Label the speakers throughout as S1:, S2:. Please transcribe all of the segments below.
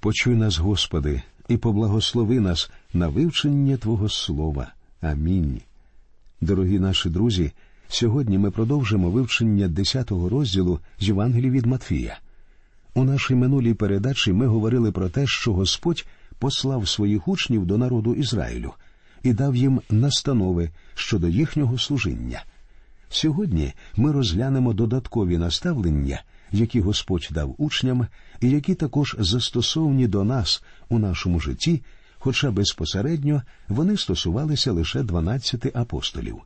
S1: Почуй нас, Господи, і поблагослови нас на вивчення Твого Слова. Амінь. Дорогі наші друзі. Сьогодні ми продовжимо вивчення 10-го розділу з Євангелії від Матфія. У нашій минулій передачі ми говорили про те, що Господь послав своїх учнів до народу Ізраїлю і дав їм настанови щодо їхнього служіння. Сьогодні ми розглянемо додаткові наставлення, які Господь дав учням, і які також застосовані до нас у нашому житті, хоча безпосередньо вони стосувалися лише 12 апостолів.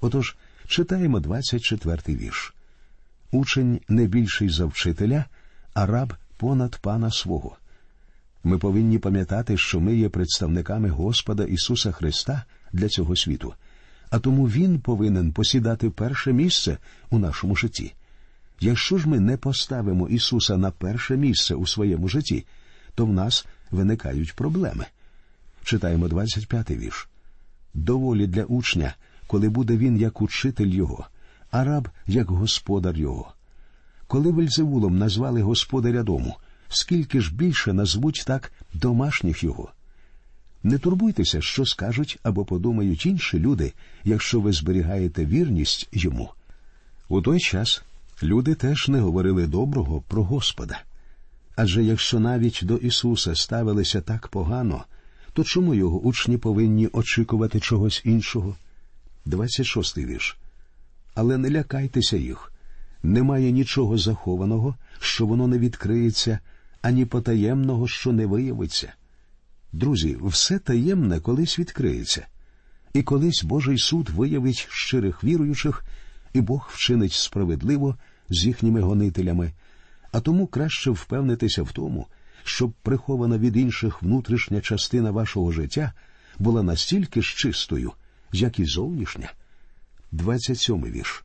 S1: Отож, читаємо 24-й вірш. Учень не більший за вчителя, а раб понад пана свого. Ми повинні пам'ятати, що ми є представниками Господа Ісуса Христа для цього світу, а тому Він повинен посідати перше місце у нашому житті. Якщо ж ми не поставимо Ісуса на перше місце у своєму житті, то в нас виникають проблеми. Читаємо 25-й вірш. Доволі для учня, коли буде він як учитель його, а раб як господар його. Коли Вельзевулом назвали господаря дому, скільки ж більше назвуть так домашніх його. Не турбуйтеся, що скажуть або подумають інші люди, якщо ви зберігаєте вірність йому. У той час люди теж не говорили доброго про Господа. Адже якщо навіть до Ісуса ставилися так погано, то чому його учні повинні очікувати чогось іншого? 26 вірш. Але не лякайтеся їх. Немає нічого захованого, що воно не відкриється, ані потаємного, що не виявиться. Друзі, все таємне колись відкриється, і колись Божий суд виявить щирих віруючих, і Бог вчинить справедливо з їхніми гонителями, а тому краще впевнитися в тому, щоб прихована від інших внутрішня частина вашого життя була настільки ж чистою, як і зовнішня. 27 вірш.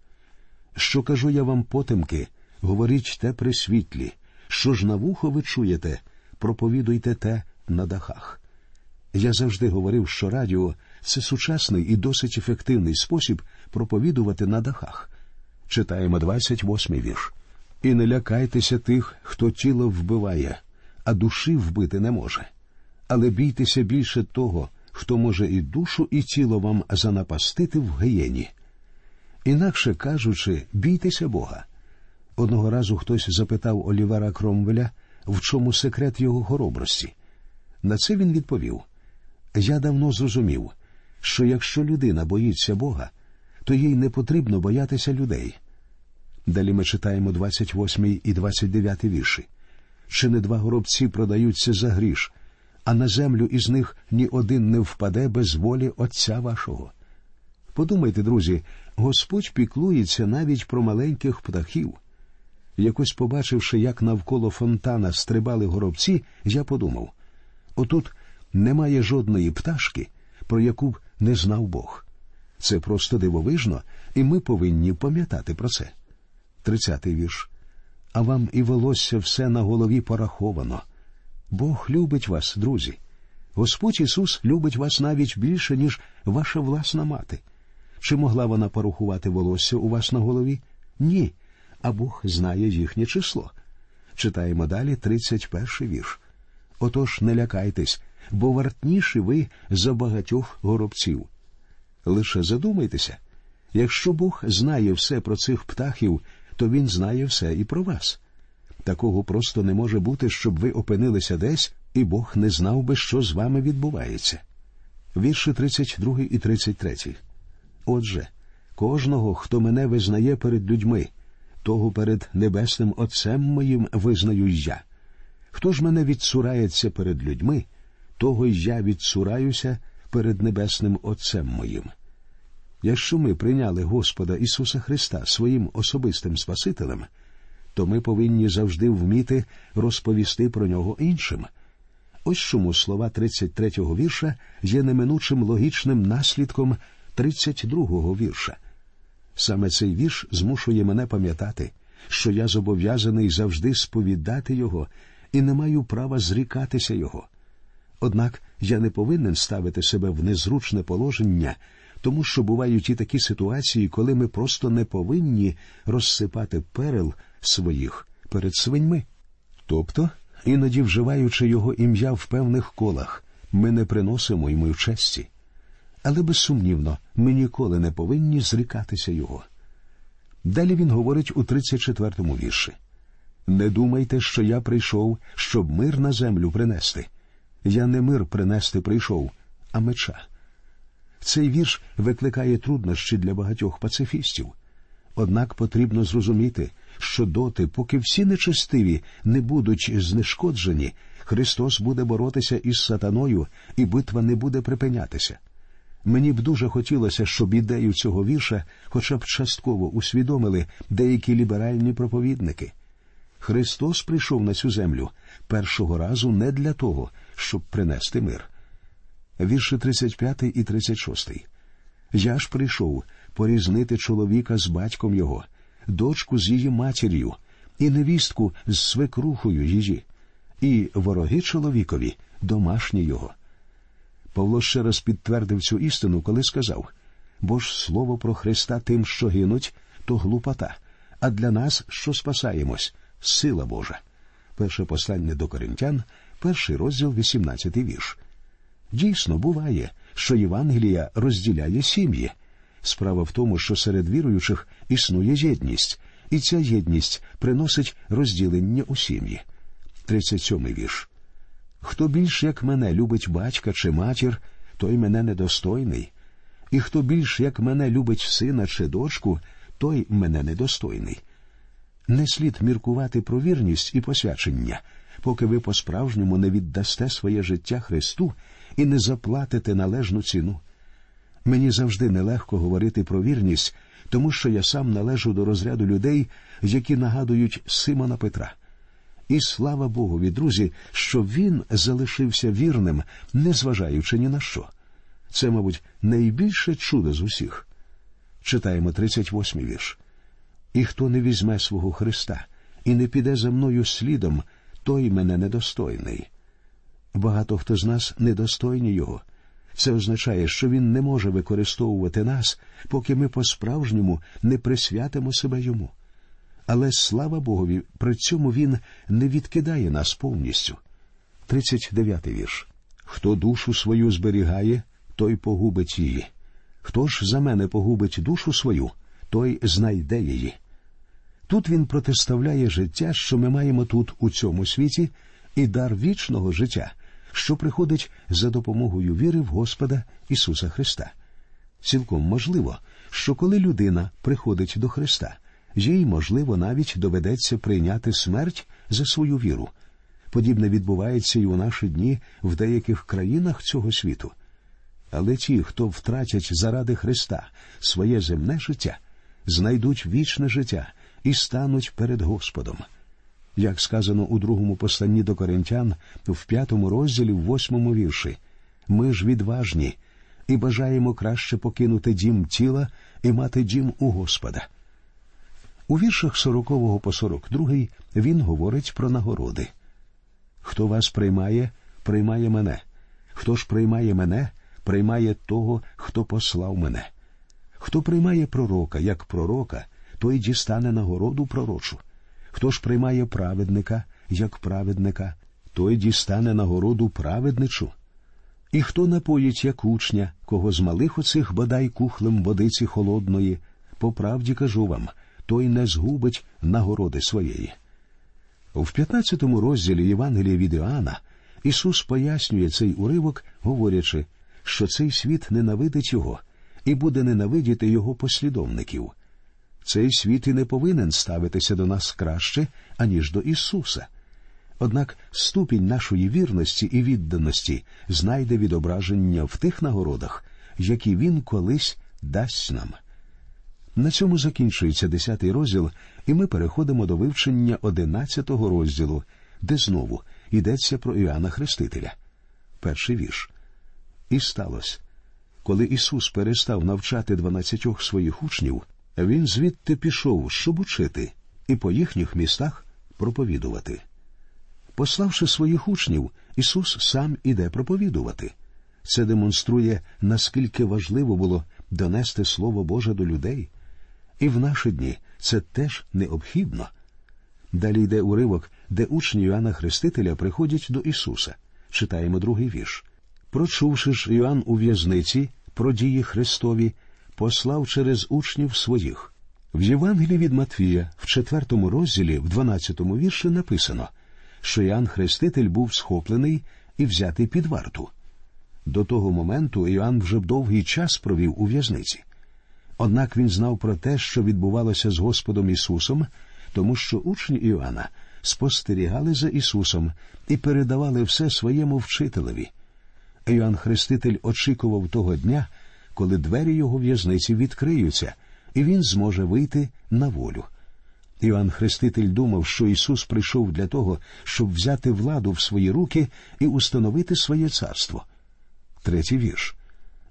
S1: Що кажу я вам потемки, говоріть те при світлі, що ж на вухо ви чуєте, проповідуйте те на дахах. Я завжди говорив, що радіо це сучасний і досить ефективний спосіб проповідувати на дахах. Читаємо 28 вірш. І не лякайтеся тих, хто тіло вбиває, а душі вбити не може. Але бійтеся більше того, хто може і душу, і тіло вам занапастити в гієні. Інакше кажучи, бійтеся Бога. Одного разу хтось запитав Олівера Кромвеля, в чому секрет його хоробрості. На це він відповів: Я давно зрозумів, що якщо людина боїться Бога, то їй не потрібно боятися людей. Далі ми читаємо 28 і 29 вірші. Чи не два горобці продаються за гріш, а на землю із них ні один не впаде без волі Отця вашого. Подумайте, друзі, Господь піклується навіть про маленьких птахів. Якось побачивши, як навколо фонтана стрибали горобці, я подумав отут немає жодної пташки, про яку б не знав Бог. Це просто дивовижно, і ми повинні пам'ятати про це. Тридцятий вірш. А вам і волосся все на голові пораховано. Бог любить вас, друзі. Господь Ісус любить вас навіть більше, ніж ваша власна мати. Чи могла вона порахувати волосся у вас на голові? Ні. А Бог знає їхнє число. Читаємо далі 31 вірш. Отож не лякайтесь, бо вартніші ви за багатьох горобців. Лише задумайтеся якщо Бог знає все про цих птахів, то Він знає все і про вас. Такого просто не може бути, щоб ви опинилися десь, і Бог не знав би, що з вами відбувається. Вірші 32 і 33. Отже, кожного, хто мене визнає перед людьми, того перед небесним Отцем моїм визнаю я. Хто ж мене відсурається перед людьми, того й я відсураюся перед небесним Отцем моїм. Якщо ми прийняли Господа Ісуса Христа своїм особистим Спасителем, то ми повинні завжди вміти розповісти про нього іншим. Ось чому слова 33-го вірша є неминучим логічним наслідком 32-го вірша. Саме цей вірш змушує мене пам'ятати, що я зобов'язаний завжди сповідати його і не маю права зрікатися його. Однак я не повинен ставити себе в незручне положення, тому що бувають і такі ситуації, коли ми просто не повинні розсипати перел своїх перед свиньми. Тобто іноді вживаючи його ім'я в певних колах, ми не приносимо йому честі. Але безсумнівно, ми ніколи не повинні зрікатися його. Далі він говорить у 34-му вірші Не думайте, що я прийшов, щоб мир на землю принести. Я не мир принести прийшов, а меча. Цей вірш викликає труднощі для багатьох пацифістів. Однак потрібно зрозуміти, що доти, поки всі нечестиві не будуть знешкоджені, Христос буде боротися із сатаною, і битва не буде припинятися. Мені б дуже хотілося, щоб ідею цього вірша хоча б частково усвідомили деякі ліберальні проповідники. Христос прийшов на цю землю першого разу не для того, щоб принести мир. Вірші 35 і 36. Я ж прийшов порізнити чоловіка з батьком його, дочку з її матір'ю, і невістку з свекрухою її, і вороги чоловікові домашні його. Павло ще раз підтвердив цю істину, коли сказав бо ж слово про Христа тим, що гинуть, то глупота, а для нас, що спасаємось, сила Божа. Перше послання до коринтян, перший розділ, 18 вірш. Дійсно, буває, що Євангелія розділяє сім'ї. Справа в тому, що серед віруючих існує єдність, і ця єдність приносить розділення у сім'ї. 37-й вірш. Хто більш як мене любить батька чи матір, той мене недостойний, і хто більш як мене любить сина чи дочку, той мене недостойний. Не слід міркувати про вірність і посвячення, поки ви по-справжньому не віддасте своє життя Христу і не заплатите належну ціну. Мені завжди нелегко говорити про вірність, тому що я сам належу до розряду людей, які нагадують Симона Петра. І слава Богові, друзі, що він залишився вірним, незважаючи ні на що. Це, мабуть, найбільше чудо з усіх. Читаємо 38-й вірш. І хто не візьме свого Христа і не піде за мною слідом, той мене недостойний. Багато хто з нас недостойні його. Це означає, що він не може використовувати нас, поки ми по-справжньому не присвятимо себе йому. Але слава Богові, при цьому він не відкидає нас повністю. 39-й вірш. Хто душу свою зберігає, той погубить її. Хто ж за мене погубить душу свою, той знайде її. Тут він протиставляє життя, що ми маємо тут, у цьому світі, і дар вічного життя, що приходить за допомогою віри в Господа Ісуса Христа. Цілком можливо, що коли людина приходить до Христа, їй, можливо, навіть доведеться прийняти смерть за свою віру. Подібне відбувається і у наші дні в деяких країнах цього світу. Але ті, хто втратять заради Христа своє земне життя, знайдуть вічне життя і стануть перед Господом. Як сказано у другому посланні до коринтян, в п'ятому розділі, в восьмому вірші, ми ж відважні і бажаємо краще покинути дім тіла і мати дім у Господа. У віршах 40 по 42 він говорить про нагороди. Хто вас приймає, приймає мене. Хто ж приймає мене, приймає того, хто послав мене. Хто приймає пророка як пророка, той дістане нагороду пророчу. Хто ж приймає праведника як праведника, той дістане нагороду праведничу. І хто напоїть як учня, кого з малих оцих бодай кухлем водиці холодної, по правді кажу вам, той не згубить нагороди своєї. В 15 розділі Євангелія від Іоанна Ісус пояснює цей уривок, говорячи, що цей світ ненавидить його і буде ненавидіти його послідовників. Цей світ і не повинен ставитися до нас краще, аніж до Ісуса. Однак ступінь нашої вірності і відданості знайде відображення в тих нагородах, які Він колись дасть нам. На цьому закінчується десятий розділ, і ми переходимо до вивчення одинадцятого розділу, де знову йдеться про Іоанна Хрестителя. Перший вірш. І сталося, коли Ісус перестав навчати дванадцятьох своїх учнів, він звідти пішов, щоб учити, і по їхніх містах проповідувати. Пославши своїх учнів, Ісус сам іде проповідувати. Це демонструє, наскільки важливо було донести Слово Боже до людей. І в наші дні це теж необхідно. Далі йде уривок, де учні Іоанна Хрестителя приходять до Ісуса. Читаємо другий вірш. Прочувши ж Іоанн у в'язниці про дії Христові, послав через учнів своїх. В Євангелії від Матвія, в четвертому розділі, в дванадцятому вірші написано, що Іоанн Хреститель був схоплений і взятий під варту. До того моменту Іоанн вже довгий час провів у в'язниці. Однак він знав про те, що відбувалося з Господом Ісусом, тому що учні Іоанна спостерігали за Ісусом і передавали все своєму вчителеві. Іоанн Хреститель очікував того дня, коли двері його в'язниці відкриються, і він зможе вийти на волю. Іоанн Хреститель думав, що Ісус прийшов для того, щоб взяти владу в свої руки і установити своє царство. Третій вірш.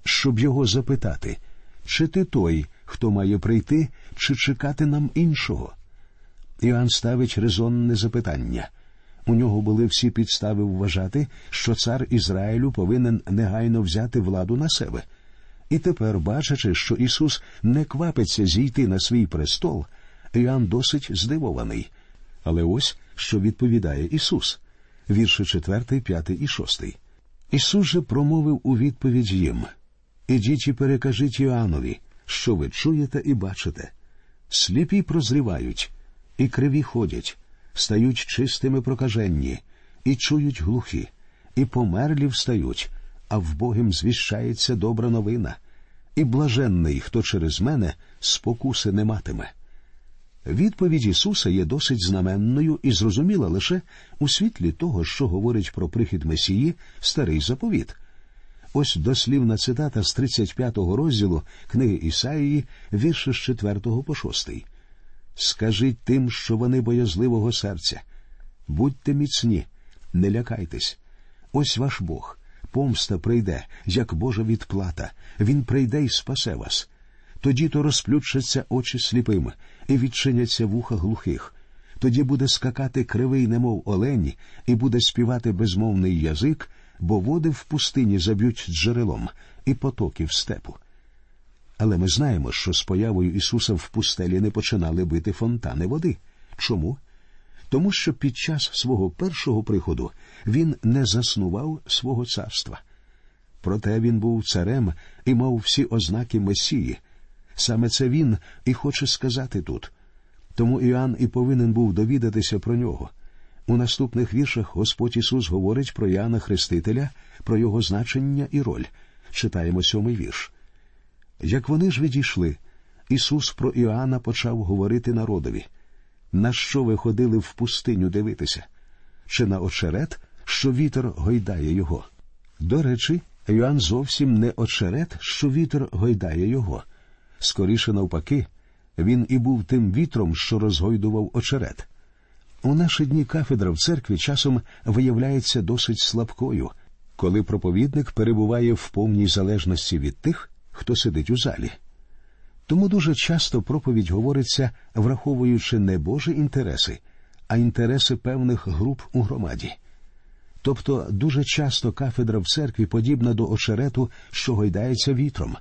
S1: Щоб його запитати, чи ти той, хто має прийти, чи чекати нам іншого? Іоанн ставить резонне запитання. У нього були всі підстави вважати, що цар Ізраїлю повинен негайно взяти владу на себе. І тепер, бачачи, що Ісус не квапиться зійти на свій престол, Іоанн досить здивований. Але ось що відповідає Ісус, вірші 4, 5 і 6. Ісус же промовив у відповідь їм Ідіть і перекажіть Іоаннові, що ви чуєте і бачите. Сліпі прозрівають, і криві ходять, стають чистими прокаженні, і чують глухі, і померлі встають, а в Богім звіщається добра новина, і блаженний, хто через мене спокуси не матиме. Відповідь Ісуса є досить знаменною і зрозуміла лише у світлі того, що говорить про прихід Месії старий заповіт. Ось дослівна цитата з 35-го розділу книги Ісаїї, вірші з 4 по 6. Скажіть тим, що вони боязливого серця. Будьте міцні, не лякайтесь. Ось ваш Бог. Помста прийде, як Божа відплата. Він прийде і спасе вас. Тоді то розплющаться очі сліпим, і відчиняться вуха глухих. Тоді буде скакати кривий, немов олень, і буде співати безмовний язик, бо води в пустині заб'ють джерелом, і потоки в степу. Але ми знаємо, що з появою Ісуса в пустелі не починали бити фонтани води. Чому? Тому що під час свого першого приходу він не заснував свого царства. Проте він був царем і мав всі ознаки Месії. Саме це він і хоче сказати тут. Тому Іоанн і повинен був довідатися про нього. У наступних віршах Господь Ісус говорить про Іоанна Хрестителя, про його значення і роль. Читаємо сьомий вірш. Як вони ж відійшли, Ісус про Іоанна почав говорити народові. На що ви ходили в пустиню дивитися? Чи на очерет, що вітер гойдає його? До речі, Іоанн зовсім не очерет, що вітер гойдає його. Скоріше навпаки, він і був тим вітром, що розгойдував очерет. У наші дні кафедра в церкві часом виявляється досить слабкою, коли проповідник перебуває в повній залежності від тих, хто сидить у залі. Тому дуже часто проповідь говориться, враховуючи не Божі інтереси, а інтереси певних груп у громаді. Тобто дуже часто кафедра в церкві подібна до очерету, що гойдається вітром.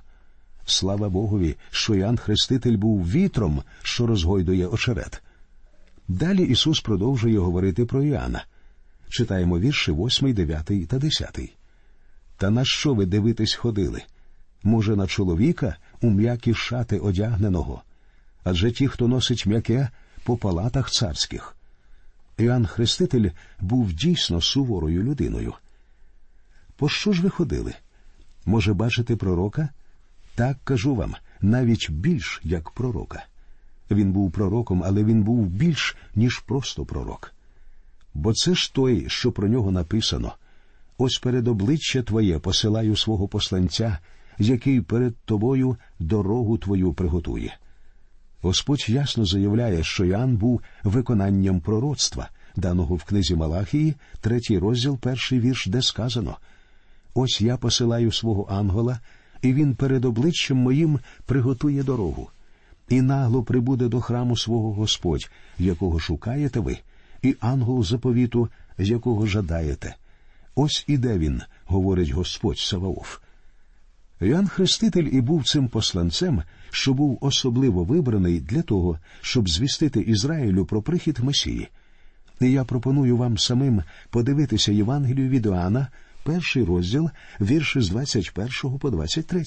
S1: Слава Богові, що Іоанн Хреститель був вітром, що розгойдує очерет. Далі Ісус продовжує говорити про Іоанна. Читаємо вірші 8, 9 та 10. Та на що ви дивитесь ходили? Може, на чоловіка у м'які шати одягненого? Адже ті, хто носить м'яке, по палатах царських. Іоанн Хреститель був дійсно суворою людиною. По що ж ви ходили? Може, бачити пророка? Так кажу вам, навіть більш як пророка. Він був пророком, але він був більш, ніж просто пророк. Бо це ж той, що про нього написано ось перед обличчя Твоє посилаю свого посланця, який перед тобою дорогу твою приготує. Господь ясно заявляє, що Іоанн був виконанням пророцтва, даного в книзі Малахії, третій розділ, перший вірш, де сказано Ось я посилаю свого ангела, і він перед обличчям моїм приготує дорогу. І нагло прибуде до храму свого Господь, якого шукаєте ви, і ангел заповіту, якого жадаєте. Ось іде він, говорить Господь Саваоф. Іоанн Хреститель і був цим посланцем, що був особливо вибраний для того, щоб звістити Ізраїлю про прихід Месії. І я пропоную вам самим подивитися Євангелію від Іоанна, перший розділ, вірші з 21 по 23.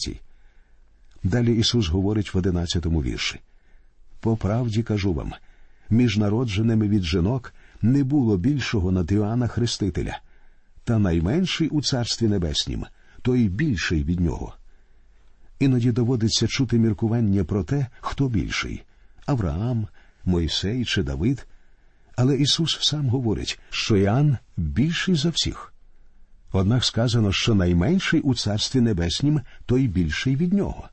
S1: Далі Ісус говорить в одинадцятому вірші. По правді кажу вам, між народженими від жінок не було більшого над Іоанна Хрестителя, та найменший у Царстві Небеснім, той більший від нього. Іноді доводиться чути міркування про те, хто більший Авраам, Мойсей чи Давид. Але Ісус сам говорить, що Іоанн більший за всіх. Однак сказано, що найменший у Царстві Небеснім, той більший від нього.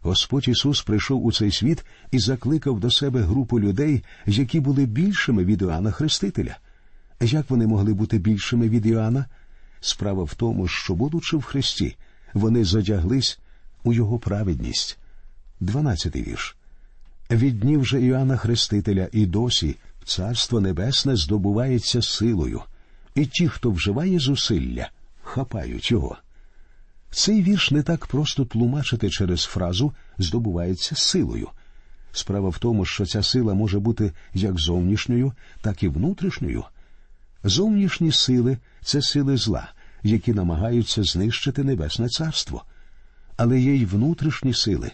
S1: Господь Ісус прийшов у цей світ і закликав до себе групу людей, які були більшими від Іоанна Хрестителя. Як вони могли бути більшими від Іоанна? Справа в тому, що, будучи в Христі, вони задяглись у Його праведність. Дванадцятий вірш. Від днів же Іоанна Хрестителя і досі Царство Небесне здобувається силою, і ті, хто вживає зусилля, хапають його. Цей вірш не так просто тлумачити через фразу здобувається силою. Справа в тому, що ця сила може бути як зовнішньою, так і внутрішньою. Зовнішні сили це сили зла, які намагаються знищити Небесне Царство. Але є й внутрішні сили,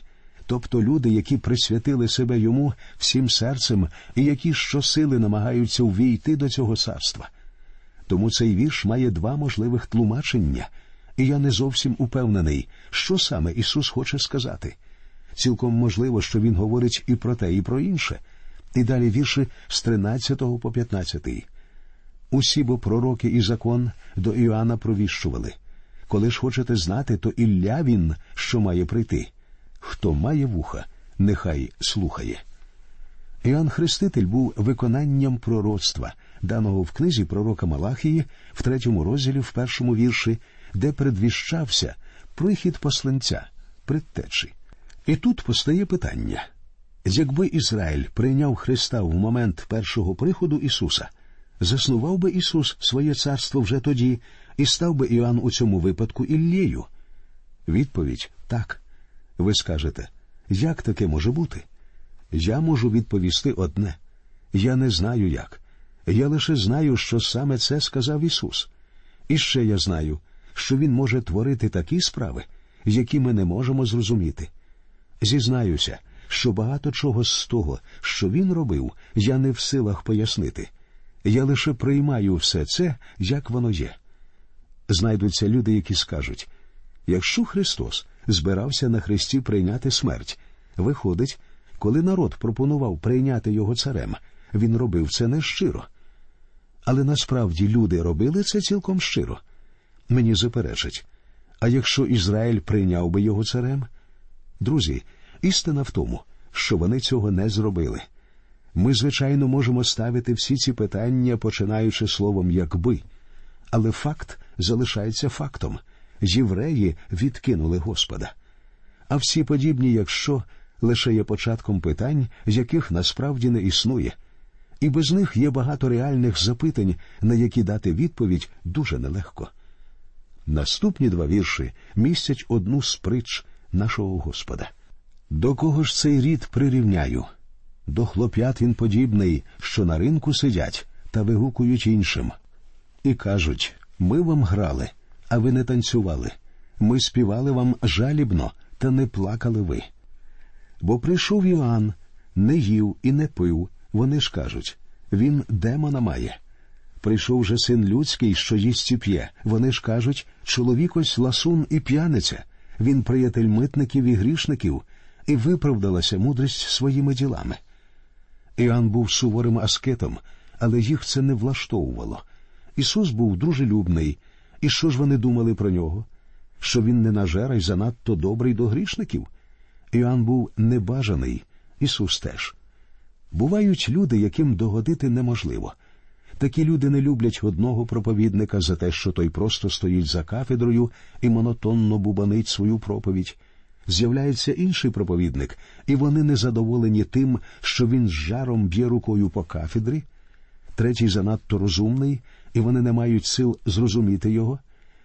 S1: тобто люди, які присвятили себе йому всім серцем і які щосили намагаються увійти до цього царства. Тому цей вірш має два можливих тлумачення – і я не зовсім упевнений, що саме Ісус хоче сказати. Цілком можливо, що Він говорить і про те, і про інше. І далі вірші з 13 по 15. Усі бо пророки і закон до Іоанна провіщували. Коли ж хочете знати, то Ілля він, що має прийти. Хто має вуха, нехай слухає. Іоанн Хреститель був виконанням пророцтва, даного в книзі пророка Малахії в третьому розділі в першому вірші, де предвіщався прихід посланця, предтечі. І тут постає питання якби Ізраїль прийняв Христа в момент першого приходу Ісуса, заснував би Ісус своє царство вже тоді і став би Іоанн у цьому випадку Іллєю? Відповідь так. Ви скажете, як таке може бути? Я можу відповісти одне я не знаю як. Я лише знаю, що саме це сказав Ісус. І ще я знаю, що він може творити такі справи, які ми не можемо зрозуміти. Зізнаюся, що багато чого з того, що він робив, я не в силах пояснити. Я лише приймаю все це, як воно є. Знайдуться люди, які скажуть якщо Христос збирався на Христі прийняти смерть, виходить, коли народ пропонував прийняти його царем, він робив це нещиро. Але насправді люди робили це цілком щиро мені заперечить. А якщо Ізраїль прийняв би його царем? Друзі, істина в тому, що вони цього не зробили. Ми, звичайно, можемо ставити всі ці питання, починаючи словом якби, але факт залишається фактом євреї відкинули Господа. А всі подібні, якщо лише є початком питань, яких насправді не існує, і без них є багато реальних запитань, на які дати відповідь дуже нелегко. Наступні два вірші містять одну з притч нашого Господа. До кого ж цей рід прирівняю? До хлоп'ят він подібний, що на ринку сидять та вигукують іншим. І кажуть ми вам грали, а ви не танцювали. Ми співали вам жалібно, та не плакали ви. Бо прийшов Йоанн, не їв і не пив, вони ж кажуть він демона має. Прийшов же син людський, що їсть і п'є. Вони ж кажуть чоловік ось ласун і п'яниця, він приятель митників і грішників, і виправдалася мудрість своїми ділами. Іоанн був суворим аскетом, але їх це не влаштовувало. Ісус був дружелюбний, і що ж вони думали про нього? Що він не нажера й занадто добрий до грішників? Іоанн був небажаний, Ісус теж. Бувають люди, яким догодити неможливо. Такі люди не люблять одного проповідника за те, що той просто стоїть за кафедрою і монотонно бубанить свою проповідь. З'являється інший проповідник, і вони незадоволені тим, що він з жаром б'є рукою по кафедрі. Третій занадто розумний, і вони не мають сил зрозуміти його.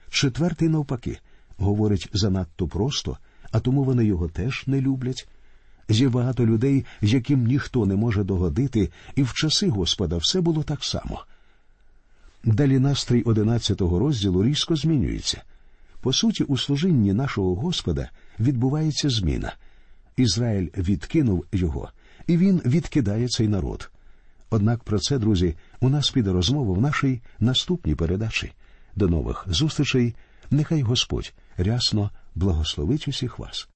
S1: Четвертий, навпаки, говорить занадто просто, а тому вони його теж не люблять. Є багато людей, яким ніхто не може догодити, і в часи Господа все було так само. Далі настрій одинадцятого розділу різко змінюється. По суті, у служінні нашого Господа відбувається зміна. Ізраїль відкинув його, і він відкидає цей народ. Однак про це, друзі, у нас піде розмова в нашій наступній передачі. До нових зустрічей. Нехай Господь рясно благословить усіх вас.